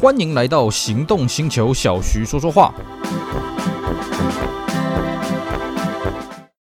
欢迎来到行动星球，小徐说说话。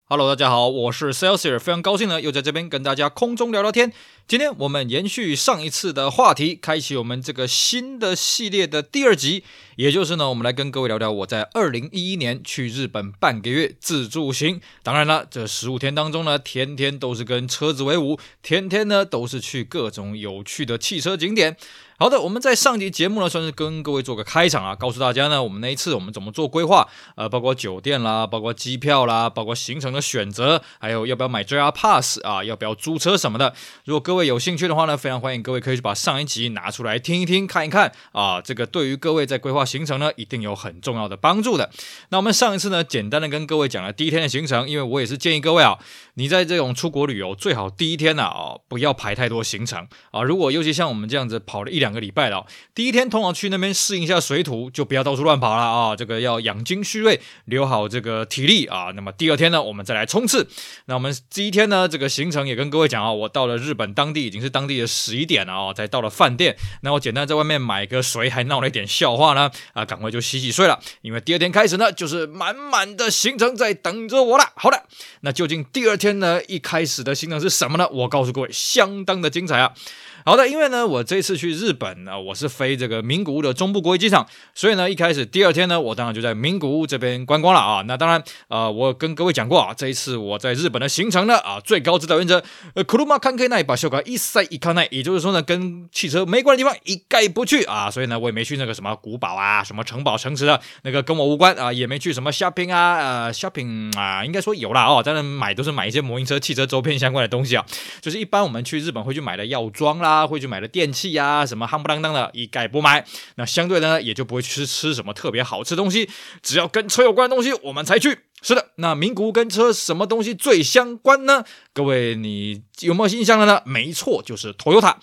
Hello，大家好，我是 Celsius，非常高兴呢，又在这边跟大家空中聊聊天。今天我们延续上一次的话题，开启我们这个新的系列的第二集，也就是呢，我们来跟各位聊聊我在二零一一年去日本半个月自助行。当然了，这十五天当中呢，天天都是跟车子为伍，天天呢都是去各种有趣的汽车景点。好的，我们在上集节目呢，算是跟各位做个开场啊，告诉大家呢，我们那一次我们怎么做规划，呃，包括酒店啦，包括机票啦，包括行程的选择，还有要不要买 JR Pass 啊，要不要租车什么的。如果各位有兴趣的话呢，非常欢迎各位可以去把上一集拿出来听一听，看一看啊，这个对于各位在规划行程呢，一定有很重要的帮助的。那我们上一次呢，简单的跟各位讲了第一天的行程，因为我也是建议各位啊，你在这种出国旅游最好第一天呢，啊，不要排太多行程啊，如果尤其像我们这样子跑了一两。两个礼拜了，第一天通常去那边适应一下水土，就不要到处乱跑了啊！这个要养精蓄锐，留好这个体力啊。那么第二天呢，我们再来冲刺。那我们第一天呢，这个行程也跟各位讲啊，我到了日本当地已经是当地的十一点了啊，才到了饭店。那我简单在外面买个水，还闹了一点笑话呢啊，赶快就洗洗睡了。因为第二天开始呢，就是满满的行程在等着我了。好的，那究竟第二天呢，一开始的行程是什么呢？我告诉各位，相当的精彩啊！好的，因为呢，我这次去日本呢，我是飞这个名古屋的中部国际机场，所以呢，一开始第二天呢，我当然就在名古屋这边观光了啊。那当然，呃，我跟各位讲过啊，这一次我在日本的行程呢，啊，最高指导原则，呃，车関系ない场所一切行かない，也就是说呢，跟汽车没关的地方一概不去啊。所以呢，我也没去那个什么古堡啊，什么城堡城池的，那个跟我无关啊，也没去什么 shopping 啊，呃，shopping 啊，应该说有啦哦，当然买都是买一些摩托车、汽车周边相关的东西啊，就是一般我们去日本会去买的药妆啦。 啊，会去买的电器呀，什么夯不啷当的，一概不买。那相对的呢，也就不会去吃什么特别好吃的东西。只要跟车有关的东西，我们才去。是的，那名古屋跟车什么东西最相关呢？各位，你有没有印象了呢？没错，就是 Toyota。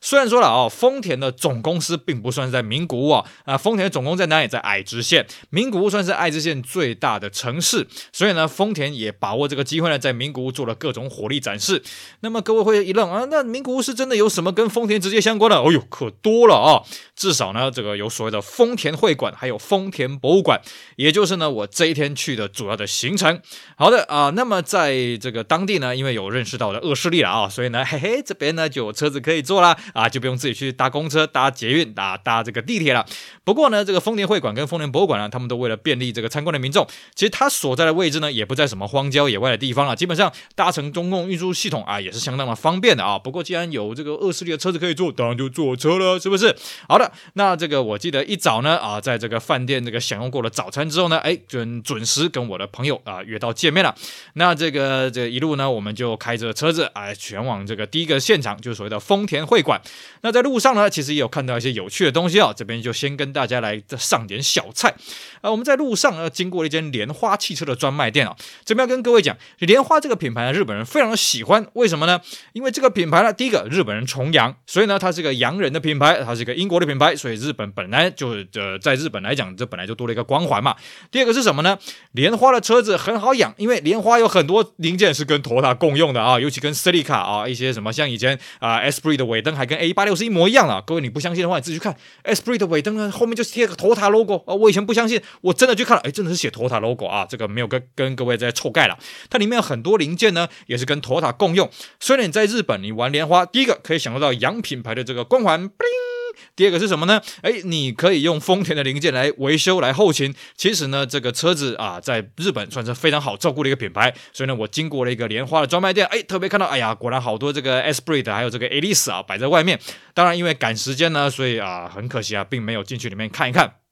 虽然说了哦，丰田的总公司并不算是在名古屋啊，啊，丰田的总公司在哪里？在爱知县。名古屋算是爱知县最大的城市，所以呢，丰田也把握这个机会呢，在名古屋做了各种火力展示。那么各位会一愣啊，那名古屋是真的有什么跟丰田直接相关的？哦呦，可多了啊！至少呢，这个有所谓的丰田会馆，还有丰田博物馆，也就是呢，我这一天去的主要的行程。好的啊，那么在这个当地呢，因为有认识到的恶势力了啊，所以呢，嘿嘿，这边呢就有车子可以坐啦。啊，就不用自己去搭公车、搭捷运、搭搭这个地铁了。不过呢，这个丰田会馆跟丰田博物馆呢，他们都为了便利这个参观的民众，其实它所在的位置呢，也不在什么荒郊野外的地方了。基本上搭乘公共运输系统啊，也是相当的方便的啊。不过既然有这个恶势力的车子可以坐，当然就坐车了，是不是？好的，那这个我记得一早呢啊，在这个饭店这个享用过了早餐之后呢，哎，准准时跟我的朋友啊约到见面了。那这个这、一路呢，我们就开着车子啊，前往这个第一个现场，就是所谓的丰田会馆。那在路上呢，其实也有看到一些有趣的东西啊、哦。这边就先跟大家来上点小菜。啊，我们在路上呢，经过了一间莲花汽车的专卖店啊。这边要跟各位讲，莲花这个品牌呢，日本人非常的喜欢。为什么呢？因为这个品牌呢，第一个日本人崇洋，所以呢，它是一个洋人的品牌，它是一个英国的品牌，所以日本本来就呃，在日本来讲，这本来就多了一个光环嘛。第二个是什么呢？莲花的车子很好养，因为莲花有很多零件是跟 t o 共用的啊，尤其跟 Celica 啊一些什么，像以前啊 Esprit 的尾灯还跟 A 八六。是一模一样的，各位你不相信的话，你自己去看。s p r i t 的尾灯呢，后面就是贴个 Toyota logo 啊。我以前不相信，我真的去看了，哎，真的是写 Toyota logo 啊。这个没有跟跟各位在臭盖了。它里面有很多零件呢，也是跟 Toyota 共用。虽然你在日本你玩莲花，第一个可以享受到洋品牌的这个光环，bling。第二个是什么呢？哎，你可以用丰田的零件来维修、来后勤。其实呢，这个车子啊，在日本算是非常好照顾的一个品牌。所以呢，我经过了一个莲花的专卖店，哎，特别看到，哎呀，果然好多这个 Esprit 还有这个 Alice 啊，摆在外面。当然，因为赶时间呢，所以啊，很可惜啊，并没有进去里面看一看。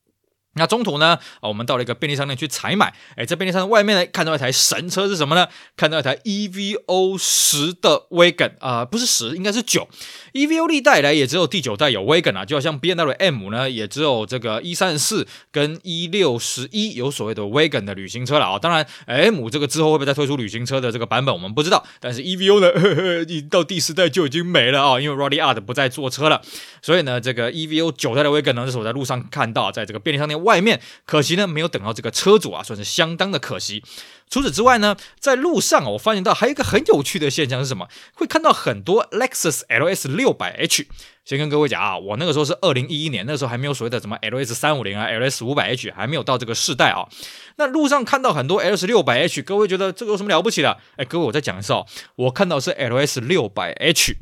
那中途呢，啊，我们到了一个便利商店去采买。哎，在便利商店外面呢，看到一台神车是什么呢？看到一台 EVO 十的 Wagon 啊，不是十，应该是九。EVO 历代来也只有第九代有 Wagon 啊，就好像 BMW M 呢，也只有这个一三四跟一六十一有所谓的 Wagon 的旅行车了啊。当然，M 这个之后会不会再推出旅行车的这个版本，我们不知道。但是 EVO 呢，呵呵，到第四代就已经没了啊，因为 Ralliart 不再做车了。所以呢，这个 EVO 九代的 Wagon 呢，这是我在路上看到，在这个便利商店。外面，可惜呢没有等到这个车主啊，算是相当的可惜。除此之外呢，在路上啊我发现到还有一个很有趣的现象是什么？会看到很多 Lexus LS 六百 H。先跟各位讲啊，我那个时候是二零一一年，那时候还没有所谓的什么 LS 三五零啊、LS 五百 H，还没有到这个世代啊。那路上看到很多 LS 六百 H，各位觉得这个有什么了不起的？哎，各位我再讲一次哦，我看到是 LS 六百 H。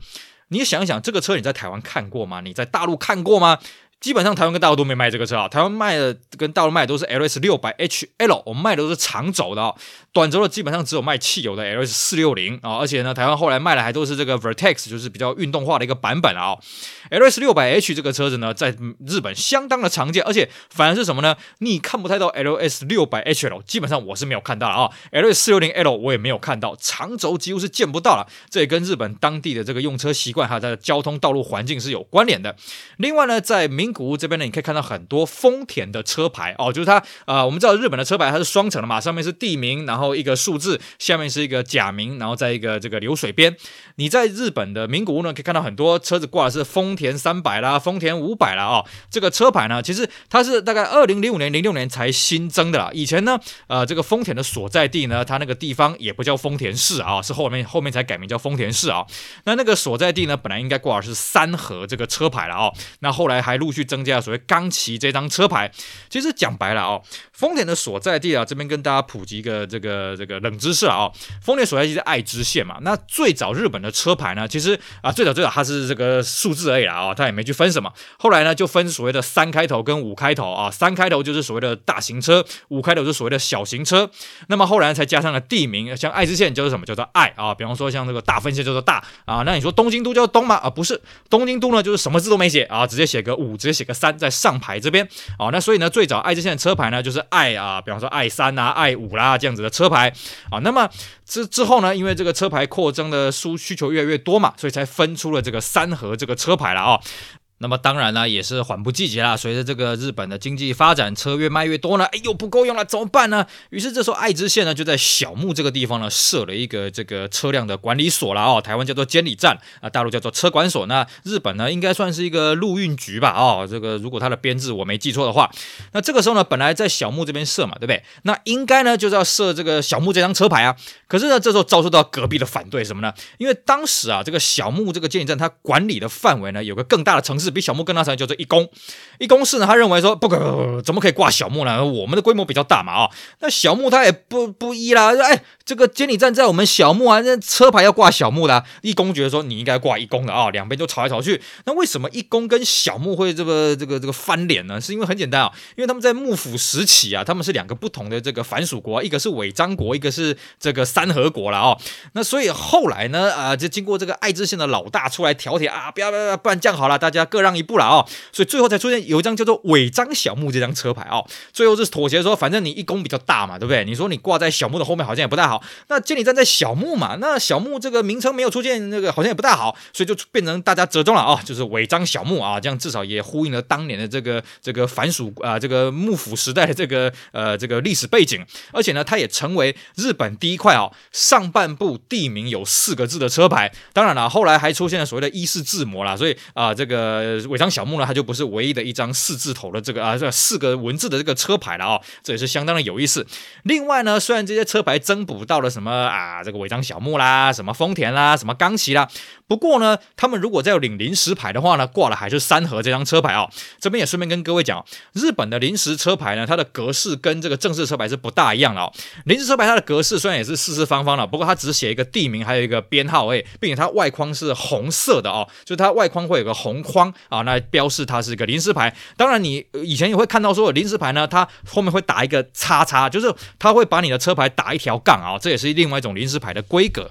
你想一想，这个车你在台湾看过吗？你在大陆看过吗？基本上台湾跟大陆都没卖这个车啊，台湾卖的跟大陆卖的都是 LS 六百 HL，我们卖的都是长轴的啊，短轴的基本上只有卖汽油的 LS 四六零啊，而且呢，台湾后来卖的还都是这个 Vertex，就是比较运动化的一个版本啊。LS 六百 H 这个车子呢，在日本相当的常见，而且反而是什么呢？你看不太到 LS 六百 HL，基本上我是没有看到的啊，LS 四六零 L 我也没有看到，长轴几乎是见不到了，这也跟日本当地的这个用车习惯还有它的交通道路环境是有关联的。另外呢，在明名古屋这边呢，你可以看到很多丰田的车牌哦，就是它啊、呃，我们知道日本的车牌它是双层的嘛，上面是地名，然后一个数字，下面是一个假名，然后再一个这个流水边。你在日本的名古屋呢，可以看到很多车子挂的是丰田三百啦，丰田五百啦哦。这个车牌呢，其实它是大概二零零五年、零六年才新增的啦。以前呢，呃，这个丰田的所在地呢，它那个地方也不叫丰田市啊，是后面后面才改名叫丰田市啊。那那个所在地呢，本来应该挂的是三和这个车牌了哦。那后来还陆续增加。所谓冈崎这张车牌，其实讲白了哦，丰田的所在地啊，这边跟大家普及一个这个这个冷知识啊，哦，丰田所在地是爱知县嘛。那最早日本的车牌呢，其实啊，最早最早它是这个数字而已啦啊，它也没去分什么。后来呢，就分所谓的三开头跟五开头啊，三开头就是所谓的大型车，五开头就是所谓的小型车。那么后来才加上了地名，像爱知县叫做什么？叫做爱啊。比方说像这个大分县叫做大啊。那你说东京都叫东吗？啊，不是，东京都呢就是什么字都没写啊，直接写个五，直接写个三。在上牌这边，哦，那所以呢，最早爱知县的车牌呢，就是爱啊，比方说爱三啊、爱五啦这样子的车牌，啊，那么之之后呢，因为这个车牌扩增的需需求越来越多嘛，所以才分出了这个三和这个车牌了啊。那么当然呢，也是缓不济急啦。随着这个日本的经济发展，车越卖越多呢，哎呦不够用了，怎么办呢？于是这时候爱知县呢就在小牧这个地方呢设了一个这个车辆的管理所了哦，台湾叫做监理站啊，大陆叫做车管所。那日本呢应该算是一个陆运局吧？哦，这个如果它的编制我没记错的话，那这个时候呢本来在小牧这边设嘛，对不对？那应该呢就是要设这个小牧这张车牌啊。可是呢这时候遭受到隔壁的反对，什么呢？因为当时啊这个小牧这个监理站它管理的范围呢有个更大的城市。比小牧更大，才叫做一公。一宫市呢，他认为说不可，怎么可以挂小牧呢？我们的规模比较大嘛，啊，那小牧他也不不依啦。哎，这个监理站在我们小牧啊，那车牌要挂小牧的。一公觉得说你应该挂一公的啊，两边就吵来吵去。那为什么一公跟小牧会这个这个这个翻脸呢？是因为很简单啊，因为他们在幕府时期啊，他们是两个不同的这个藩属国，一个是尾张国，一个是这个三河国了啊。那所以后来呢，啊，就经过这个爱知县的老大出来调停啊，不要不要，不然这样好了，大家各让一步了啊，所以最后才出现有一张叫做尾张小木这张车牌啊，最后是妥协说，反正你一宫比较大嘛，对不对？你说你挂在小木的后面好像也不太好，那监理站在小木嘛，那小木这个名称没有出现，那个好像也不太好，所以就变成大家折中了啊，就是尾张小木啊，这样至少也呼应了当年的这个这个反属啊，这个幕府时代的这个呃这个历史背景，而且呢，它也成为日本第一块啊上半部地名有四个字的车牌。当然了，后来还出现了所谓的伊势志摩啦，所以啊，这个违章小木呢，它就不是唯一的一张四字头的这个啊这四个文字的这个车牌了啊，这也是相当的有意思。另外呢，虽然这些车牌增补到了什么啊这个违章小木啦，什么丰田啦，什么冈崎啦。不过呢，他们如果再有领临时牌的话呢，挂的还是三和这张车牌啊。这边也顺便跟各位讲，日本的临时车牌呢，它的格式跟这个正式车牌是不大一样的哦。临时车牌它的格式虽然也是四四方方的，不过它只写一个地名，还有一个编号诶，并且它外框是红色的哦，就它外框会有个红框啊，那标示它是一个临时牌。当然，你以前也会看到说临时牌呢，它后面会打一个叉叉，就是它会把你的车牌打一条杠啊，这也是另外一种临时牌的规格。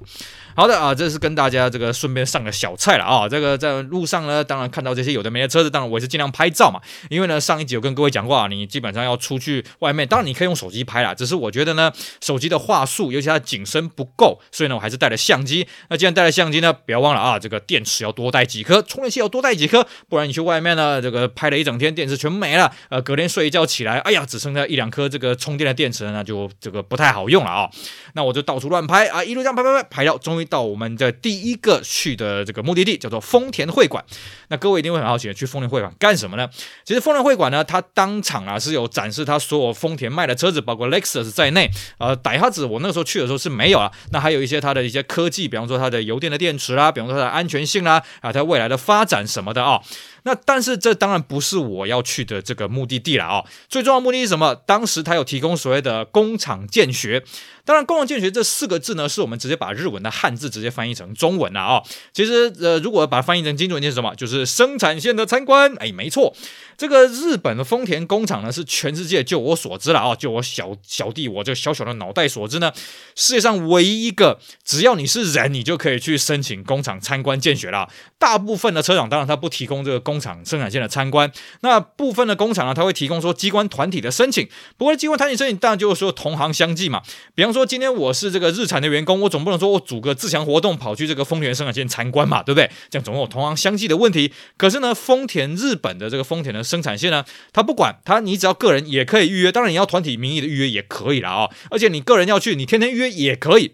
好的啊，这是跟大家这个顺便上个小菜了啊。这个在路上呢，当然看到这些有的没的车子，当然我也是尽量拍照嘛。因为呢，上一集有跟各位讲过啊，你基本上要出去外面，当然你可以用手机拍啦，只是我觉得呢，手机的话术，尤其它景深不够，所以呢，我还是带了相机。那既然带了相机呢，不要忘了啊，这个电池要多带几颗，充电器要多带几颗，不然你去外面呢，这个拍了一整天，电池全没了，呃，隔天睡一觉起来，哎呀，只剩下一两颗这个充电的电池，那就这个不太好用了啊。那我就到处乱拍啊，一路这样拍拍拍，拍到终于到我们的第一个去的这个目的地，叫做丰田会馆。那各位一定会很好奇，去丰田会馆干什么呢？其实丰田会馆呢，它当场啊是有展示它所有丰田卖的车子，包括 Lexus 在内。呃，戴哈子我那个时候去的时候是没有啊。那还有一些它的一些科技，比方说它的油电的电池啦，比方说它的安全性啦，啊，它未来的发展什么的啊。那但是这当然不是我要去的这个目的地了啊。最重要的目的是什么？当时他有提供所谓的工厂见学。当然，工厂见学这四个字呢，是我们直接把日文的汉字直接翻译成中文了啊。其实，呃，如果把它翻译成精准一点是什么？就是生产线的参观。哎，没错，这个日本的丰田工厂呢，是全世界就我所知了啊，就我小小弟我这小小的脑袋所知呢，世界上唯一一个只要你是人，你就可以去申请工厂参观见学了。大部分的车厂当然它不提供这个工工厂生产线的参观，那部分的工厂呢，它会提供说机关团体的申请。不过机关团体申请当然就是说同行相忌嘛，比方。说今天我是这个日产的员工，我总不能说我组个自强活动跑去这个丰田生产线参观嘛，对不对？这样总有同行相忌的问题。可是呢，丰田日本的这个丰田的生产线呢，他不管他，你只要个人也可以预约，当然你要团体名义的预约也可以了啊、而且你个人要去，你天天预约也可以。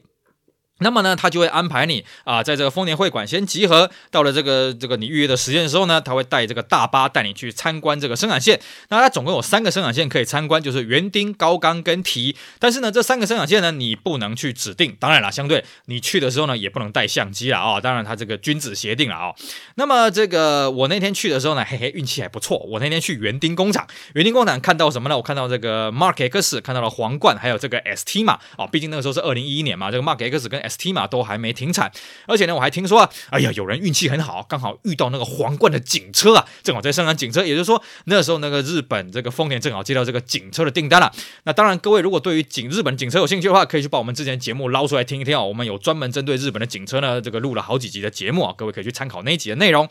那么呢，他就会安排你啊，在这个丰田会馆先集合。到了这个这个你预约的时间的时候呢，他会带这个大巴带你去参观这个生产线。那它总共有三个生产线可以参观，就是园丁、高冈跟提。但是呢，这三个生产线呢，你不能去指定。当然了，相对你去的时候呢，也不能带相机了啊、当然，它这个君子协定了啊、那么这个我那天去的时候呢，嘿嘿，运气还不错。我那天去园丁工厂，园丁工厂看到什么呢？我看到这个 Mark X，看到了皇冠，还有这个 ST 嘛。哦，毕竟那个时候是二零一一年嘛，这个 Mark X 跟 ST 嘛都还没停产，而且呢，我还听说啊，哎呀，有人运气很好，刚好遇到那个皇冠的警车啊，正好在生产警车，也就是说那时候那个日本这个丰田正好接到这个警车的订单了。那当然，各位如果对于警日本警车有兴趣的话，可以去把我们之前节目捞出来听一听啊，我们有专门针对日本的警车呢，这个录了好几集的节目啊，各位可以去参考那一集的内容。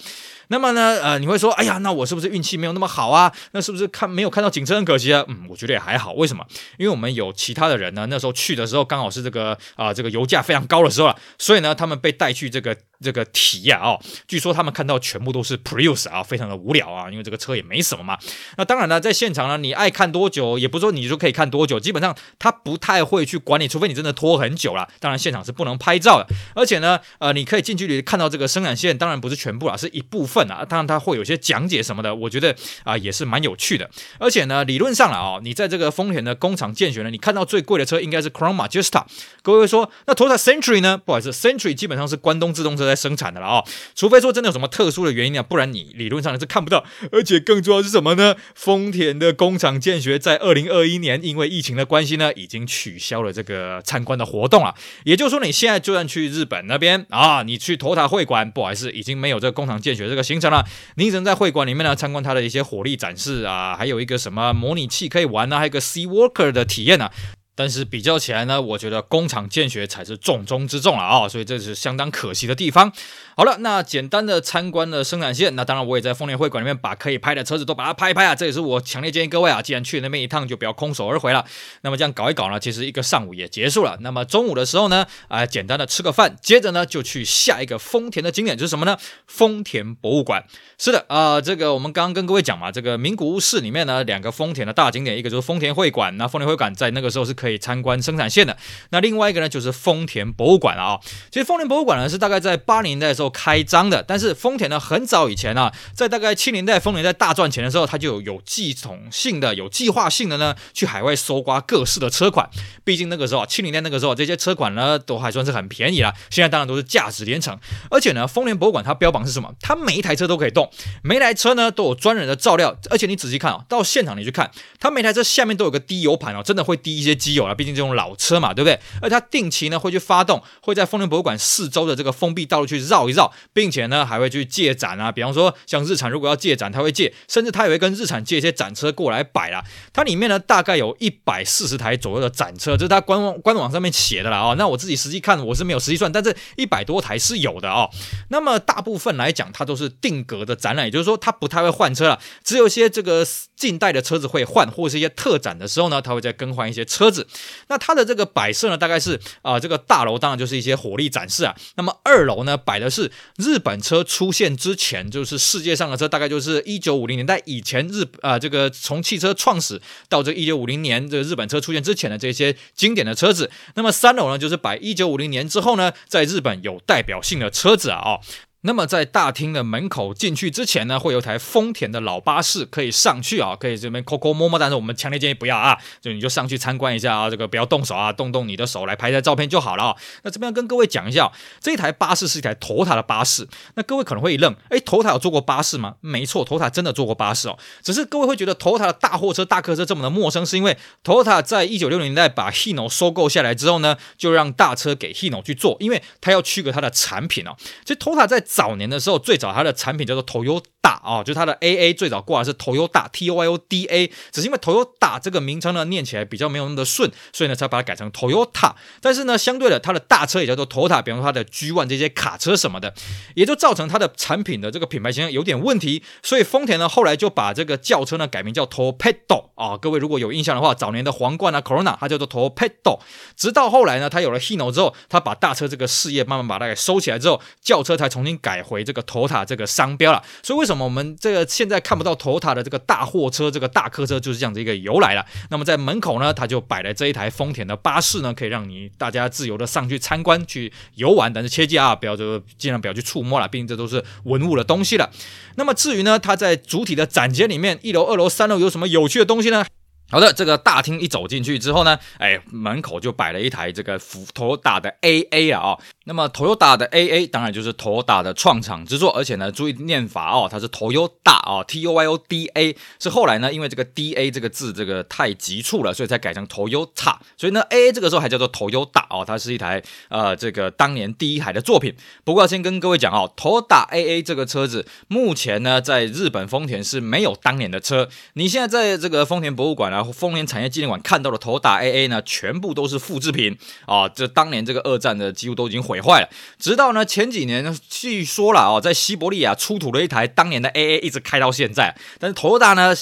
那么呢，呃，你会说，哎呀，那我是不是运气没有那么好啊？那是不是看没有看到警车很可惜啊？嗯，我觉得也还好。为什么？因为我们有其他的人呢，那时候去的时候刚好是这个啊、这个油价非常高的时候了，所以呢，他们被带去这个。这个径啊，哦，据说他们看到全部都是 Prius 啊，非常的无聊啊，因为这个车也没什么嘛。那当然了，在现场呢，你爱看多久，也不是说你就可以看多久，基本上他不太会去管你，除非你真的拖很久了。当然，现场是不能拍照的，而且呢，呃，你可以近距离看到这个生产线，当然不是全部啊，是一部分啊。当然，它会有些讲解什么的，我觉得啊、也是蛮有趣的。而且呢，理论上了啊，你在这个丰田的工厂见学呢，你看到最贵的车应该是 Crown Majesta。各位会说，那 Toyota Century 呢？不好意思，Century 基本上是关东自动车在生产的了啊。除非说真的有什么特殊的原因啊，不然你理论上是看不到。而且更重要是什么呢？丰田的工厂见学在二零二一年因为疫情的关系呢，已经取消了这个参观的活动了。也就是说，你现在就算去日本那边啊，你去 Toyota 会馆，不好意思，已经没有这个工厂见学这个行程了。你只能在会馆里面呢参观它的一些火力展示啊，还有一个什么模拟器可以玩啊，还有一个 Sea Walker 的体验啊。但是比较起来呢，我觉得工厂见学才是重中之重了啊，所以这是相当可惜的地方。好了，那简单的参观了生产线，那当然我也在丰田会馆里面把可以拍的车子都把它拍一拍啊，这也是我强烈建议各位啊，既然去那边一趟，就不要空手而回了。那么这样搞一搞呢，其实一个上午也结束了。那么中午的时候呢，啊、简单的吃个饭，接着呢就去下一个丰田的景点，就是什么呢？丰田博物馆。是的啊、这个我们刚刚跟各位讲嘛，这个名古屋市里面呢，两个丰田的大景点，一个就是丰田会馆，那丰田会馆在那个时候是可可以参观生产线的。那另外一个呢，就是丰田博物馆了啊。其实丰田博物馆呢是大概在八零年代的时候开张的，但是丰田呢很早以前啊，在大概七零代丰田在大赚钱的时候，他就有有系统性的、有计划性的呢去海外搜刮各式的车款。毕竟那个时候啊，七零年代那个时候这些车款呢都还算是很便宜啦。现在当然都是价值连城。而且呢，丰田博物馆它标榜是什么？它每一台车都可以动，每台车呢都有专人的照料。而且你仔细看啊，到现场你去看，它每台车下面都有个滴油盘哦，真的会滴一些机有啊。毕竟这种老车嘛，对不对？而它定期呢会去发动，会在丰田博物馆四周的这个封闭道路去绕一绕，并且呢还会去借展啊。比方说像日产如果要借展，他会借，甚至他也会跟日产借一些展车过来摆啦。它里面呢大概有一百四十台左右的展车，这是它官网官网上面写的啦哦。那我自己实际看我是没有实际算，但是一百多台是有的哦。那么大部分来讲，它都是定格的展览，也就是说它不太会换车了，只有一些这个近代的车子会换，或者是一些特展的时候呢，它会再更换一些车子。那它的这个摆设呢，大概是啊、这个大楼当然就是一些火力展示啊。那么二楼呢，摆的是日本车出现之前，就是世界上的车，大概就是一九五零年代以前日啊、这个从汽车创始到这一九五零年这个日本车出现之前的这些经典的车子。那么三楼呢，就是摆一九五零年之后呢，在日本有代表性的车子啊。哦那么在大厅的门口进去之前呢，会有台丰田的老巴士可以上去啊，可以这边抠抠摸摸，但是我们强烈建议不要啊，就你就上去参观一下啊，这个不要动手啊，动动你的手来拍一下照片就好了啊。那这边跟各位讲一下，这台巴士是一台 Toyota 的巴士。那各位可能会一愣，诶，Toyota 有坐过巴士吗？没错，Toyota 真的坐过巴士哦。只是各位会觉得 Toyota 的大货车、大客车这么的陌生，是因为 Toyota 在一九六零年代把 Hino 收购下来之后呢，就让大车给 Hino 去做，因为它要区隔它的产品哦。其实 Toyota 在早年的时候最早它的产品叫做 Toyota 大啊，就是它的 AA 最早挂的是 Toyota T O Y O D A，只是因为 Toyota 这个名称呢念起来比较没有那么的顺，所以呢才把它改成 Toyota。但是呢，相对的，它的大车也叫做 Toyota，比方说它的 G One 这些卡车什么的，也就造成它的产品的这个品牌形象有点问题。所以丰田呢后来就把这个轿车呢改名叫 Torpedo 啊，各位如果有印象的话，早年的皇冠啊 Corona 它叫做 Torpedo，直到后来呢，它有了 Hino 之后，它把大车这个事业慢慢把它给收起来之后，轿车才重新改回这个 Toyota。这个商标了，所以为什么我们这个现在看不到头塔的这个大货车、这个大客车，就是这样的一个由来了。那么在门口呢，它就摆了这一台丰田的巴士呢，可以让你大家自由的上去参观、去游玩，但是切记啊，不要就尽量不要去触摸了，毕竟这都是文物的东西了。那么至于呢，它在主体的展间里面，一楼、二楼、三楼有什么有趣的东西呢？好的，这个大厅一走进去之后呢，哎，门口就摆了一台这个福 Toyota 的 AA 啊、哦。那么头打的 AA 当然就是头打的创厂之作，而且呢，注意念法哦，它是 Toyota 啊，T O Y O D A。是后来呢，因为这个 D A 这个字这个太急促了，所以才改成 Toyota。所以呢，AA 这个时候还叫做 Toyota 哦，它是一台呃这个当年第一台的作品。不过要先跟各位讲哦，Toyota AA 这个车子目前呢，在日本丰田是没有当年的车。你现在在这个丰田博物馆啊，然后丰田产业纪念馆看到的头打 AA 呢，全部都是复制品啊，这当年这个二战的几乎都已经毁坏了。直到呢前几年，据说了啊，在西伯利亚出土了一台当年的 AA，一直开到现在。但是头大呢？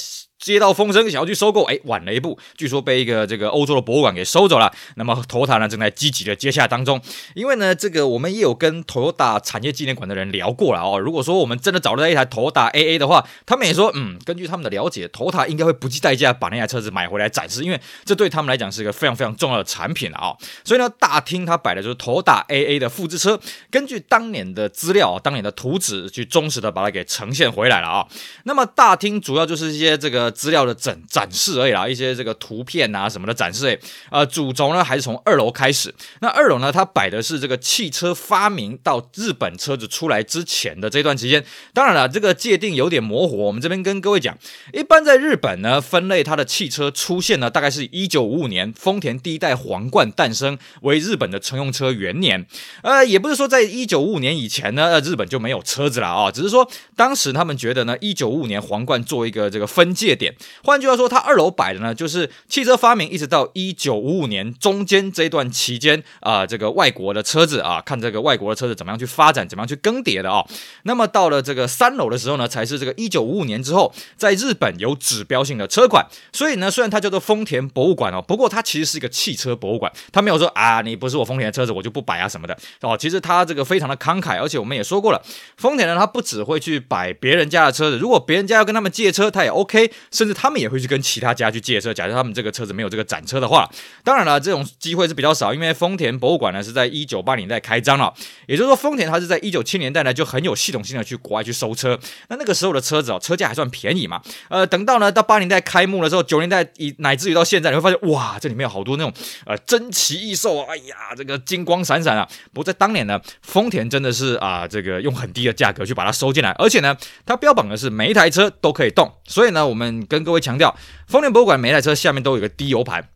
接到风声，想要去收购，哎，晚了一步，据说被一个这个欧洲的博物馆给收走了。那么，Toyota 呢正在积极的接洽当中。因为呢，这个我们也有跟 Toyota 产业纪念馆的人聊过了哦。如果说我们真的找到一台 Toyota AA 的话，他们也说，嗯，根据他们的了解，Toyota 应该会不计代价把那台车子买回来展示，因为这对他们来讲是一个非常非常重要的产品了啊。所以呢，大厅它摆的就是 Toyota AA 的复制车，根据当年的资料、当年的图纸去忠实的把它给呈现回来了啊。那么大厅主要就是一些这个。资料的展展示而已啦，一些这个图片啊什么的展示诶，呃，主轴呢还是从二楼开始。那二楼呢，它摆的是这个汽车发明到日本车子出来之前的这段期间。当然了，这个界定有点模糊。我们这边跟各位讲，一般在日本呢，分类它的汽车出现呢，大概是一九五五年，丰田第一代皇冠诞生为日本的乘用车元年。呃，也不是说在一九五五年以前呢，日本就没有车子了啊，只是说当时他们觉得呢，一九五五年皇冠做一个这个分界点。换句话说，它二楼摆的呢，就是汽车发明一直到一九五五年中间这段期间啊、这个外国的车子啊，看这个外国的车子怎么样去发展，怎么样去更迭的啊、哦。那么到了这个三楼的时候呢，才是这个一九五五年之后，在日本有指标性的车款。所以呢，虽然它叫做丰田博物馆哦，不过它其实是一个汽车博物馆，它没有说啊，你不是我丰田的车子，我就不摆啊什么的哦。其实它这个非常的慷慨，而且我们也说过了，丰田呢，它不只会去摆别人家的车子，如果别人家要跟他们借车，它也 OK。甚至他们也会去跟其他家去借车，假设他们这个车子没有这个展车的话，当然了，这种机会是比较少，因为丰田博物馆呢是在一九八零年代开张了，也就是说丰田它是在一九七年代呢就很有系统性的去国外去收车，那那个时候的车子哦，车价还算便宜嘛，呃，等到呢到八零代开幕的时候，九零代以乃至于到现在，你会发现哇，这里面有好多那种呃珍奇异兽啊，哎呀，这个金光闪闪啊，不过在当年呢，丰田真的是啊、这个用很低的价格去把它收进来，而且呢，它标榜的是每一台车都可以动，所以呢，我们。跟各位强调，丰田博物馆每台车下面都有一个低油盘。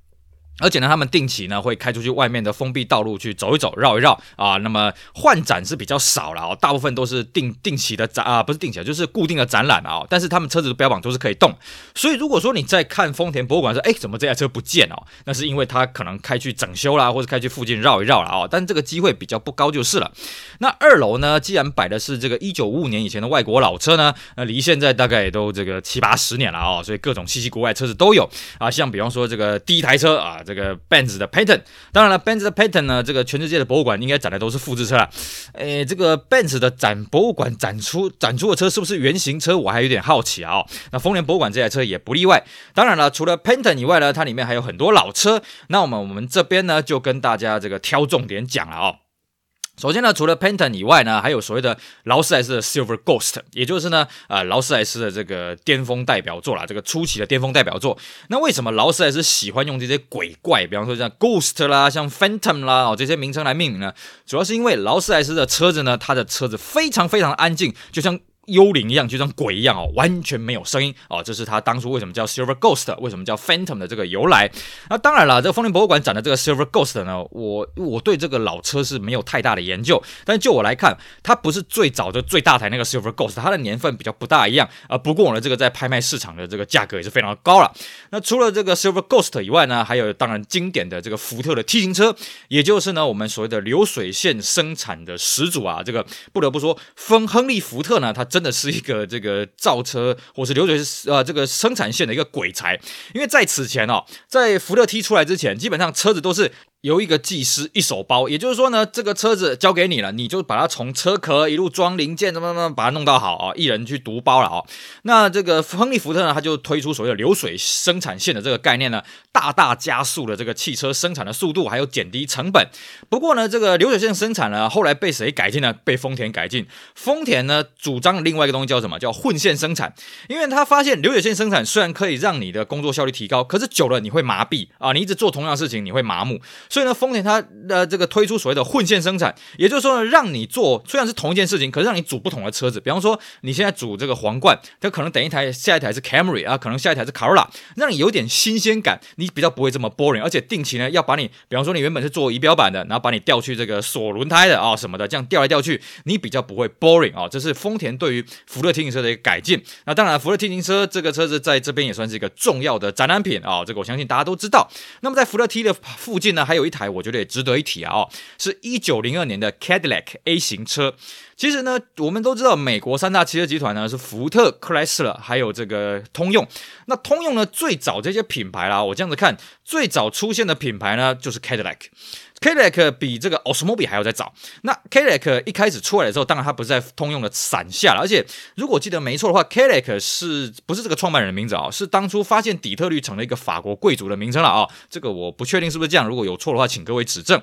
而且呢，他们定期呢会开出去外面的封闭道路去走一走、绕一绕啊。那么换展是比较少了啊，大部分都是定定期的展啊，不是定期的，就是固定的展览啊。但是他们车子的标榜都是可以动，所以如果说你在看丰田博物馆说，哎，怎么这台车不见哦？那是因为它可能开去整修啦，或者开去附近绕一绕了啊。但这个机会比较不高就是了。那二楼呢，既然摆的是这个一九五五年以前的外国老车呢，那离现在大概也都这个七八十年了啊，所以各种稀奇古怪车子都有啊。像比方说这个第一台车啊。这个 Benz 的 Patent。当然了，Benz 的 Patent 呢，这个全世界的博物馆应该展的都是复制车啦。诶，这个 Benz 的展博物馆展出展出的车是不是原型车？我还有点好奇啊、哦。那丰田博物馆这台车也不例外。当然了，除了 Patent 以外呢，它里面还有很多老车。那我们我们这边呢，就跟大家这个挑重点讲了哦。首先呢，除了 Phantom 以外呢，还有所谓的劳斯莱斯的 Silver Ghost，也就是呢，呃，劳斯莱斯的这个巅峰代表作啦，这个初期的巅峰代表作。那为什么劳斯莱斯喜欢用这些鬼怪，比方说像 Ghost 啦、像 Phantom 啦哦这些名称来命名呢？主要是因为劳斯莱斯的车子呢，它的车子非常非常安静，就像。幽灵一样，就像鬼一样哦，完全没有声音哦。这是他当初为什么叫 Silver Ghost，为什么叫 Phantom 的这个由来。那当然了，这个丰田博物馆展的这个 Silver Ghost 呢，我我对这个老车是没有太大的研究，但是就我来看，它不是最早的最大台那个 Silver Ghost，它的年份比较不大一样啊。不过呢，这个在拍卖市场的这个价格也是非常的高了。那除了这个 Silver Ghost 以外呢，还有当然经典的这个福特的 T 型车，也就是呢我们所谓的流水线生产的始祖啊。这个不得不说，亨亨利福特呢，他真真的是一个这。个造车或是流水呃这个生产线的一个鬼才，因为在此前哦，在福特 T 出来之前，基本上车子都是。由一个技师一手包，也就是说呢，这个车子交给你了，你就把它从车壳一路装零件，怎么怎么把它弄到好啊，一人去独包了啊。那这个亨利福特呢，他就推出所谓的流水生产线的这个概念呢，大大加速了这个汽车生产的速度，还有减低成本。不过呢，这个流水线生产呢，后来被谁改进呢？被丰田改进。丰田呢，主张另外一个东西叫什么？叫混线生产，因为他发现流水线生产虽然可以让你的工作效率提高，可是久了你会麻痹啊，你一直做同样的事情，你会麻木。所以呢，丰田它的这个推出所谓的混线生产，也就是说呢，让你做虽然是同一件事情，可是让你组不同的车子。比方说，你现在组这个皇冠，它可能等一台下一台是 Camry 啊，可能下一台是 Corolla，让你有点新鲜感，你比较不会这么 boring。而且定期呢，要把你，比方说你原本是做仪表板的，然后把你调去这个锁轮胎的啊、什么的，这样调来调去，你比较不会 boring 啊、这是丰田对于福特 T 型车的一个改进。那当然，福特 T 型车这个车子在这边也算是一个重要的展览品啊、这个我相信大家都知道。那么在福特 T 的附近呢，还有有一台。我觉得也值得一提啊！哦，是一九零二年的 Cadillac A 型车。其实呢，我们都知道，美国三大汽车集团呢是福特、克莱斯勒，还有这个通用。那通用呢，最早这些品牌啦，我这样子看，最早出现的品牌呢就是 Cadillac。Cadillac 比这个 Osmobi 还要再早。那 Cadillac 一开始出来的时候，当然它不是在通用的伞下了。而且如果记得没错的话，Cadillac 是不是这个创办人的名字啊？是当初发现底特律城的一个法国贵族的名称了啊。这个我不确定是不是这样，如果有错的话，请各位指正。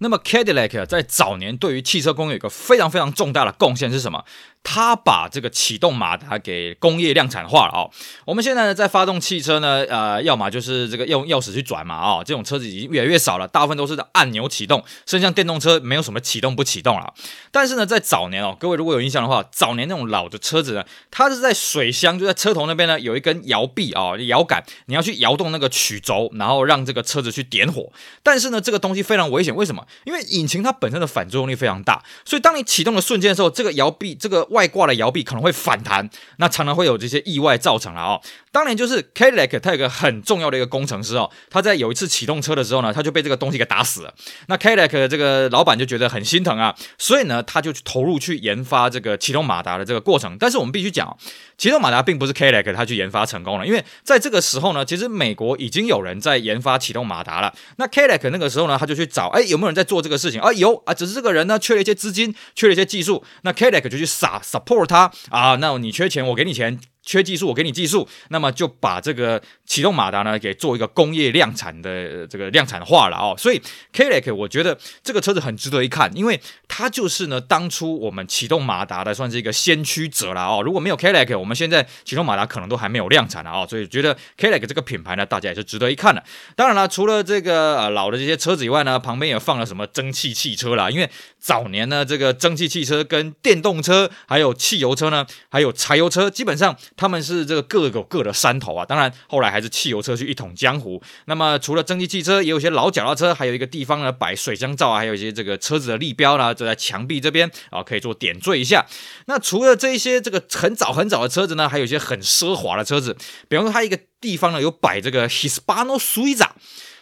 那么 Cadillac 在早年对于汽车工业有一个非常非常重大的贡献是什么？他把这个启动马达给工业量产化了哦。我们现在呢，在发动汽车呢，呃，要么就是这个用钥匙去转嘛，哦，这种车子已经越来越少了，大部分都是按钮启动，甚至像电动车没有什么启动不启动了。但是呢，在早年哦，各位如果有印象的话，早年那种老的车子呢，它是在水箱就在车头那边呢，有一根摇臂啊，摇杆，你要去摇动那个曲轴，然后让这个车子去点火。但是呢，这个东西非常危险，为什么？因为引擎它本身的反作用力非常大，所以当你启动的瞬间的时候，这个摇臂这个外挂的摇臂可能会反弹，那常常会有这些意外造成了哦。当年就是 Cadillac，它有个很重要的一个工程师哦，他在有一次启动车的时候呢，他就被这个东西给打死了。那 Cadillac 的这个老板就觉得很心疼啊，所以呢，他就去投入去研发这个启动马达的这个过程。但是我们必须讲哦，启动马达并不是 Cadillac 他去研发成功了，因为在这个时候呢，其实美国已经有人在研发启动马达了。那 Cadillac 那个时候呢，他就去找，哎，有没有人在做这个事情？啊，有啊，只是这个人呢缺了一些资金，缺了一些技术。那 Cadillac 就去撒 support 他啊，那你缺钱，我给你钱。缺技术，我给你技术，那么就把这个启动马达呢给做一个工业量产的这个量产化了哦。所以 Cadillac 我觉得这个车子很值得一看，因为它就是呢当初我们启动马达的算是一个先驱者了哦。如果没有 Cadillac，我们现在启动马达可能都还没有量产了哦。所以觉得 Cadillac 这个品牌呢，大家也是值得一看的。当然了，除了这个呃老的这些车子以外呢，旁边也放了什么蒸汽汽车啦，因为早年呢这个蒸汽汽车跟电动车还有汽油车呢，还有柴油车，基本上。他们是这个各有各的山头啊，当然后来还是汽油车去一统江湖。那么除了蒸汽汽车，也有一些老脚踏车，还有一个地方呢摆水箱罩啊，还有一些这个车子的立标呢，就在墙壁这边啊，可以做点缀一下。那除了这一些这个很早很早的车子呢，还有一些很奢华的车子，比方说它一个地方呢有摆这个 Hispano Suiza。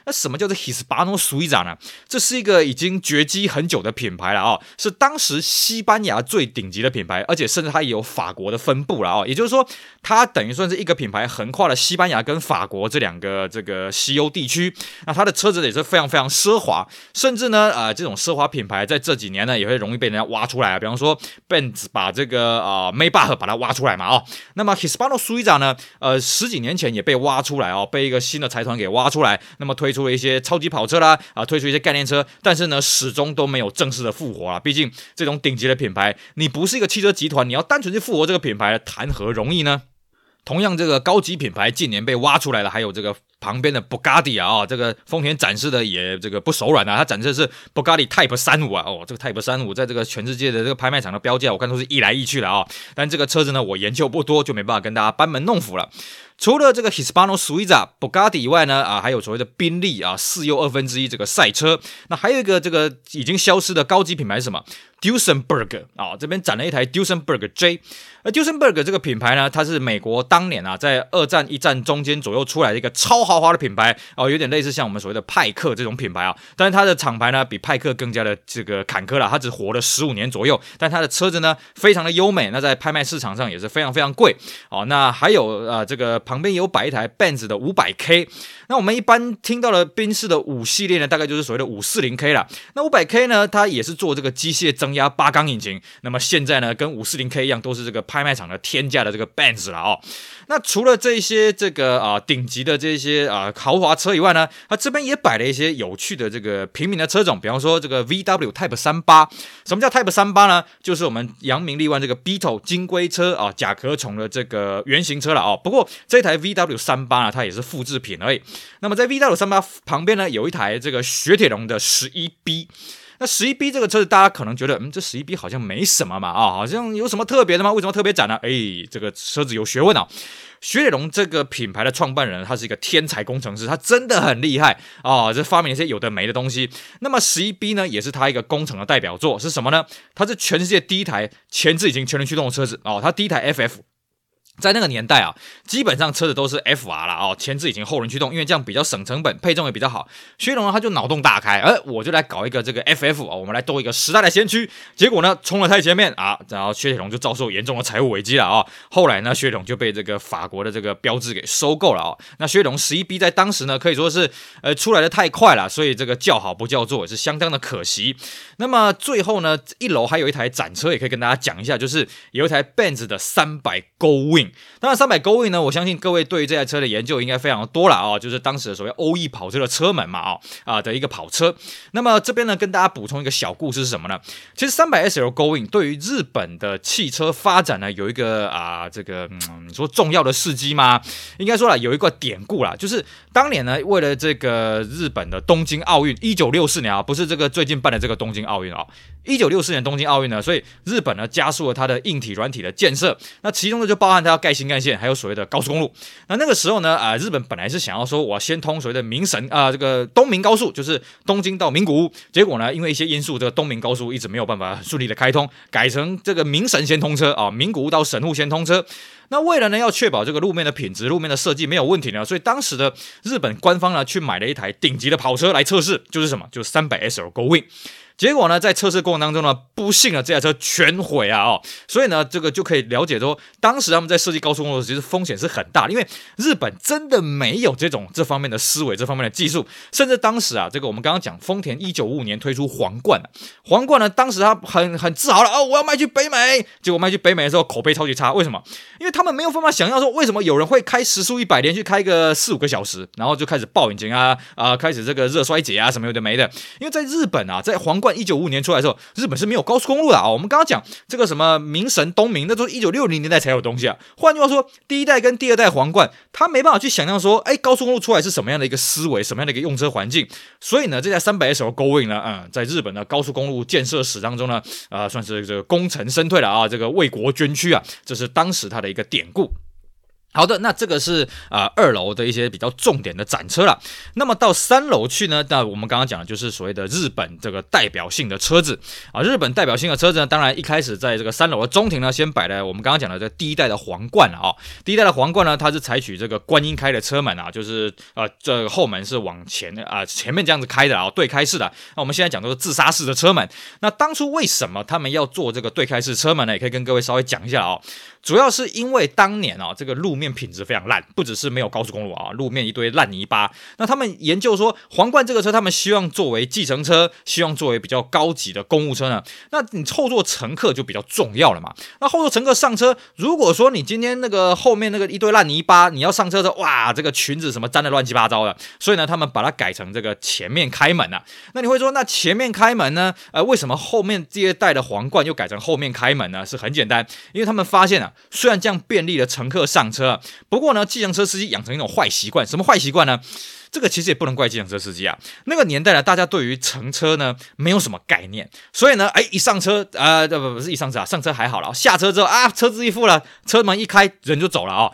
那什么叫做 Hispano Suiza 呢？这是一个已经绝迹很久的品牌了啊、是当时西班牙最顶级的品牌，而且甚至它也有法国的分部了啊、也就是说，它等于算是一个品牌，横跨了西班牙跟法国这两个这个西欧地区。那它的车子也是非常非常奢华，甚至呢，呃，这种奢华品牌在这几年呢，也会容易被人家挖出来啊。比方说，Benz 把这个啊 Maybach 把它挖出来嘛啊、哦。那么 Hispano Suiza 呢，呃，十几年前也被挖出来哦，被一个新的财团给挖出来，那么推出了一些超级跑车啦，啊，推出一些概念车，但是呢，始终都没有正式的复活啊。毕竟这种顶级的品牌，你不是一个汽车集团，你要单纯去复活这个品牌，谈何容易呢？同样，这个高级品牌近年被挖出来了，还有这个。旁边的布加迪啊，哦，这个丰田展示的也这个不手软啊，它展示的是布加迪 Type 三五啊，哦，这个 Type 三五在这个全世界的这个拍卖场的标价，我看都是一来一去的啊，但这个车子呢，我研究不多，就没办法跟大家班门弄斧了。除了这个 Hispano Suiza Bugatti 以外呢，啊，还有所谓的宾利啊，四又二分之一这个赛车，那还有一个这个已经消失的高级品牌是什么？？Duesenberg 啊，这边展了一台 Duesenberg J。而 Duesenberg 这个品牌呢，它是美国当年啊，在二战一战中间左右出来的一个超豪华的品牌哦，有点类似像我们所谓的派克这种品牌啊。但是它的厂牌呢，比派克更加的这个坎坷了，它只活了十五年左右。但它的车子呢，非常的优美，那在拍卖市场上也是非常非常贵哦。那还有啊，这个。旁边有摆一台 Benz 的五百 K，那我们一般听到的宾士的五系列呢，大概就是所谓的五四零 K 了。那五百 K 呢，它也是做这个机械增压八缸引擎。那么现在呢，跟五四零 K 一样，都是这个拍卖场的天价的这个 Benz 了哦。那除了这些这个啊顶级的这些啊豪华车以外呢，它这边也摆了一些有趣的这个平民的车种，比方说这个 VW Type 三八。什么叫 Type 三八呢？就是我们扬名立万这个 Beetle 金龟车啊甲壳虫的这个原型车了哦。不过这台 VW 三八呢，它也是复制品而已。那么在 VW 三八旁边呢，有一台这个雪铁龙的十一 B。那十一 B 这个车子，大家可能觉得，嗯，这十一 B 好像没什么嘛，啊，好像有什么特别的吗？为什么特别展呢？哎，这个车子有学问啊！雪铁龙这个品牌的创办人，他是一个天才工程师，他真的很厉害啊！这发明一些有的没的东西。那么十一 B 呢，也是他一个工程的代表作，是什么呢？它是全世界第一台前置引擎全轮驱动的车子哦，它第一台 FF。在那个年代啊，基本上车子都是 FR 了哦，前置引擎后轮驱动，因为这样比较省成本，配重也比较好。雪铁龙呢，他就脑洞大开，哎，我就来搞一个这个 FF 哦，我们来斗一个时代的先驱。结果呢，冲了太前面啊，然后雪铁龙就遭受严重的财务危机了啊、后来呢，雪铁龙就被这个法国的这个标志给收购了啊、哦。那雪铁龙 11B 在当时呢，可以说是呃出来的太快了，所以这个叫好不叫座也是相当的可惜。那么最后呢，一楼还有一台展车，也可以跟大家讲一下，就是有一台 Benz 的300当然，三百 Gullwing 呢，我相信各位对于这台车的研究应该非常的多了啊、就是当时的所谓欧意跑车的车门嘛啊啊的一个跑车。那么这边呢，跟大家补充一个小故事是什么呢？其实三百 SL Gullwing 对于日本的汽车发展呢，有一个啊这个嗯，你说重要的事迹吗？应该说了有一个典故啦，就是当年呢，为了这个日本的东京奥运，一九六四年啊，不是这个最近办的这个东京奥运啊，一九六四年东京奥运呢，所以日本呢加速了它的硬体软体的建设，那其中呢就包含它盖新干线，还有所谓的高速公路。那那个时候呢，啊，日本本来是想要说，我先通所谓的明神啊，这个东名高速，就是东京到名古屋。结果呢，因为一些因素，这个东名高速一直没有办法顺利的开通，改成这个明神先通车啊，名古屋到神户先通车。那为了呢，要确保这个路面的品质、路面的设计没有问题呢，所以当时的日本官方呢，去买了一台顶级的跑车来测试，就是什么，就是三百 SL going。结果呢，在测试过程当中呢，不幸的这台车全毁啊！哦，所以呢，这个就可以了解说，当时他们在设计高速公路时，其实风险是很大的，因为日本真的没有这种这方面的思维、这方面的技术，甚至当时啊，这个我们刚刚讲丰田一九五五年推出皇冠，皇冠呢，当时他很很自豪了哦，我要卖去北美，结果卖去北美的时候口碑超级差，为什么？因为他们没有办法想象说，为什么有人会开时速一百连续开个四五个小时，然后就开始爆引擎啊啊、开始这个热衰竭啊什么有的没的，因为在日本啊，在皇冠。一九五五年出来的时候，日本是没有高速公路的啊。我们刚刚讲这个什么名神东名，那都是一九六零年代才有东西啊。换句话说，第一代跟第二代皇冠，他没办法去想象说，哎，高速公路出来是什么样的一个思维，什么样的一个用车环境。所以呢，这台三百 SL Gullwing 呢，嗯，在日本的高速公路建设史当中呢，啊、算是这个功成身退了啊，这个为国捐躯啊，这是当时他的一个典故。好的，那这个是啊、二楼的一些比较重点的展车了。那么到三楼去呢？那我们刚刚讲的就是所谓的日本这个代表性的车子啊。日本代表性的车子呢，当然一开始在这个三楼的中庭呢，先摆了我们刚刚讲的这第一代的皇冠了啊。第一代的皇冠呢，它是采取这个观音开的车门啊，就是呃这个、后门是往前啊、前面这样子开的啊，对开式的。那我们现在讲的是自杀式的车门。那当初为什么他们要做这个对开式车门呢？也可以跟各位稍微讲一下啊。主要是因为当年啊，这个路面品质非常烂，不只是没有高速公路啊，路面一堆烂泥巴。那他们研究说，皇冠这个车，他们希望作为计程车，希望作为比较高级的公务车呢。那你后座乘客就比较重要了嘛。那后座乘客上车，如果说你今天那个后面那个一堆烂泥巴，你要上车的时候，哇，这个裙子什么粘的乱七八糟的。所以呢，他们把它改成这个前面开门啊。那你会说，那前面开门呢？呃，为什么后面这一代的皇冠又改成后面开门呢？是很简单，因为他们发现啊。虽然这样便利了乘客上车，不过呢，计程车司机养成一种坏习惯。什么坏习惯呢？这个其实也不能怪计程车司机啊。那个年代呢，大家对于乘车呢没有什么概念，所以呢，哎，一上车啊，呃，不不是一上车啊，上车还好了，下车之后啊，车子一付了，车门一开，人就走了啊，哦，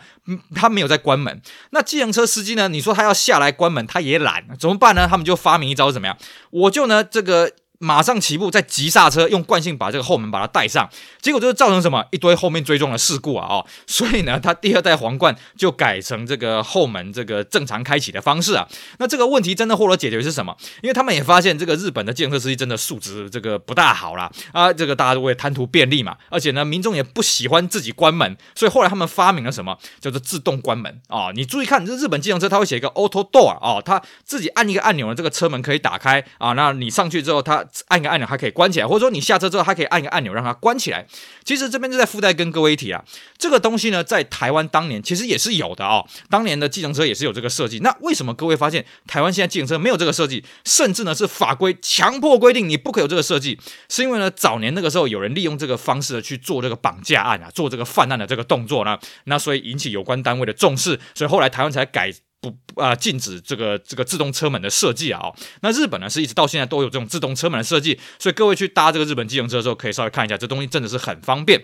他没有在关门。那计程车司机呢，你说他要下来关门，他也懒，怎么办呢？他们就发明一招，怎么样？我就呢这个。马上起步，再急刹车，用惯性把这个后门把它带上，结果就是造成什么一堆后面追撞的事故啊！哦，所以呢，它第二代皇冠就改成这个后门这个正常开启的方式啊。那这个问题真的获得解决是什么？因为他们也发现这个日本的计程车司机真的素质这个不大好啦。啊，这个大家都会贪图便利嘛，而且呢，民众也不喜欢自己关门，所以后来他们发明了什么叫做自动关门啊？你注意看，这日本计程车它会写一个 auto door 啊，它自己按一个按钮呢，这个车门可以打开啊。那你上去之后，它按一个按钮还可以关起来，或者说你下车之后还可以按一个按钮让它关起来。其实这边就在附带跟各位一提啊，这个东西呢，在台湾当年其实也是有的哦。当年的计程车也是有这个设计。那为什么各位发现台湾现在计程车没有这个设计，甚至呢是法规强迫规定你不可以有这个设计？是因为呢早年那个时候有人利用这个方式去做这个绑架案啊，做这个犯案的这个动作呢，那所以引起有关单位的重视，所以后来台湾才改。不啊，禁止这个这个自动车门的设计啊、哦。那日本呢，是一直到现在都有这种自动车门的设计，所以各位去搭这个日本机动车的时候，可以稍微看一下，这东西真的是很方便。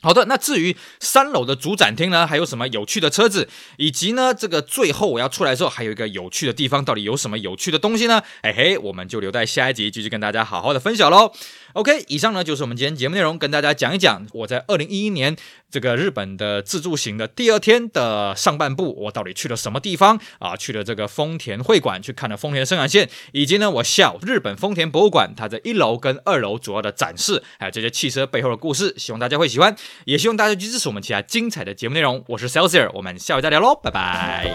好的，那至于三楼的主展厅呢，还有什么有趣的车子，以及呢，这个最后我要出来的时候，还有一个有趣的地方，到底有什么有趣的东西呢？嘿嘿，我们就留在下一集继续跟大家好好的分享喽。OK，以上呢就是我们今天节目内容，跟大家讲一讲我在二零一一年这个日本的自助行的第二天的上半部，我到底去了什么地方啊？去了这个丰田会馆，去看了丰田生产线，以及呢，我下午日本丰田博物馆它在一楼跟二楼主要的展示，还有这些汽车背后的故事，希望大家会喜欢。也希望大家去支持我们其他精彩的节目内容。我是 Celsius，我们下回再聊喽，拜拜。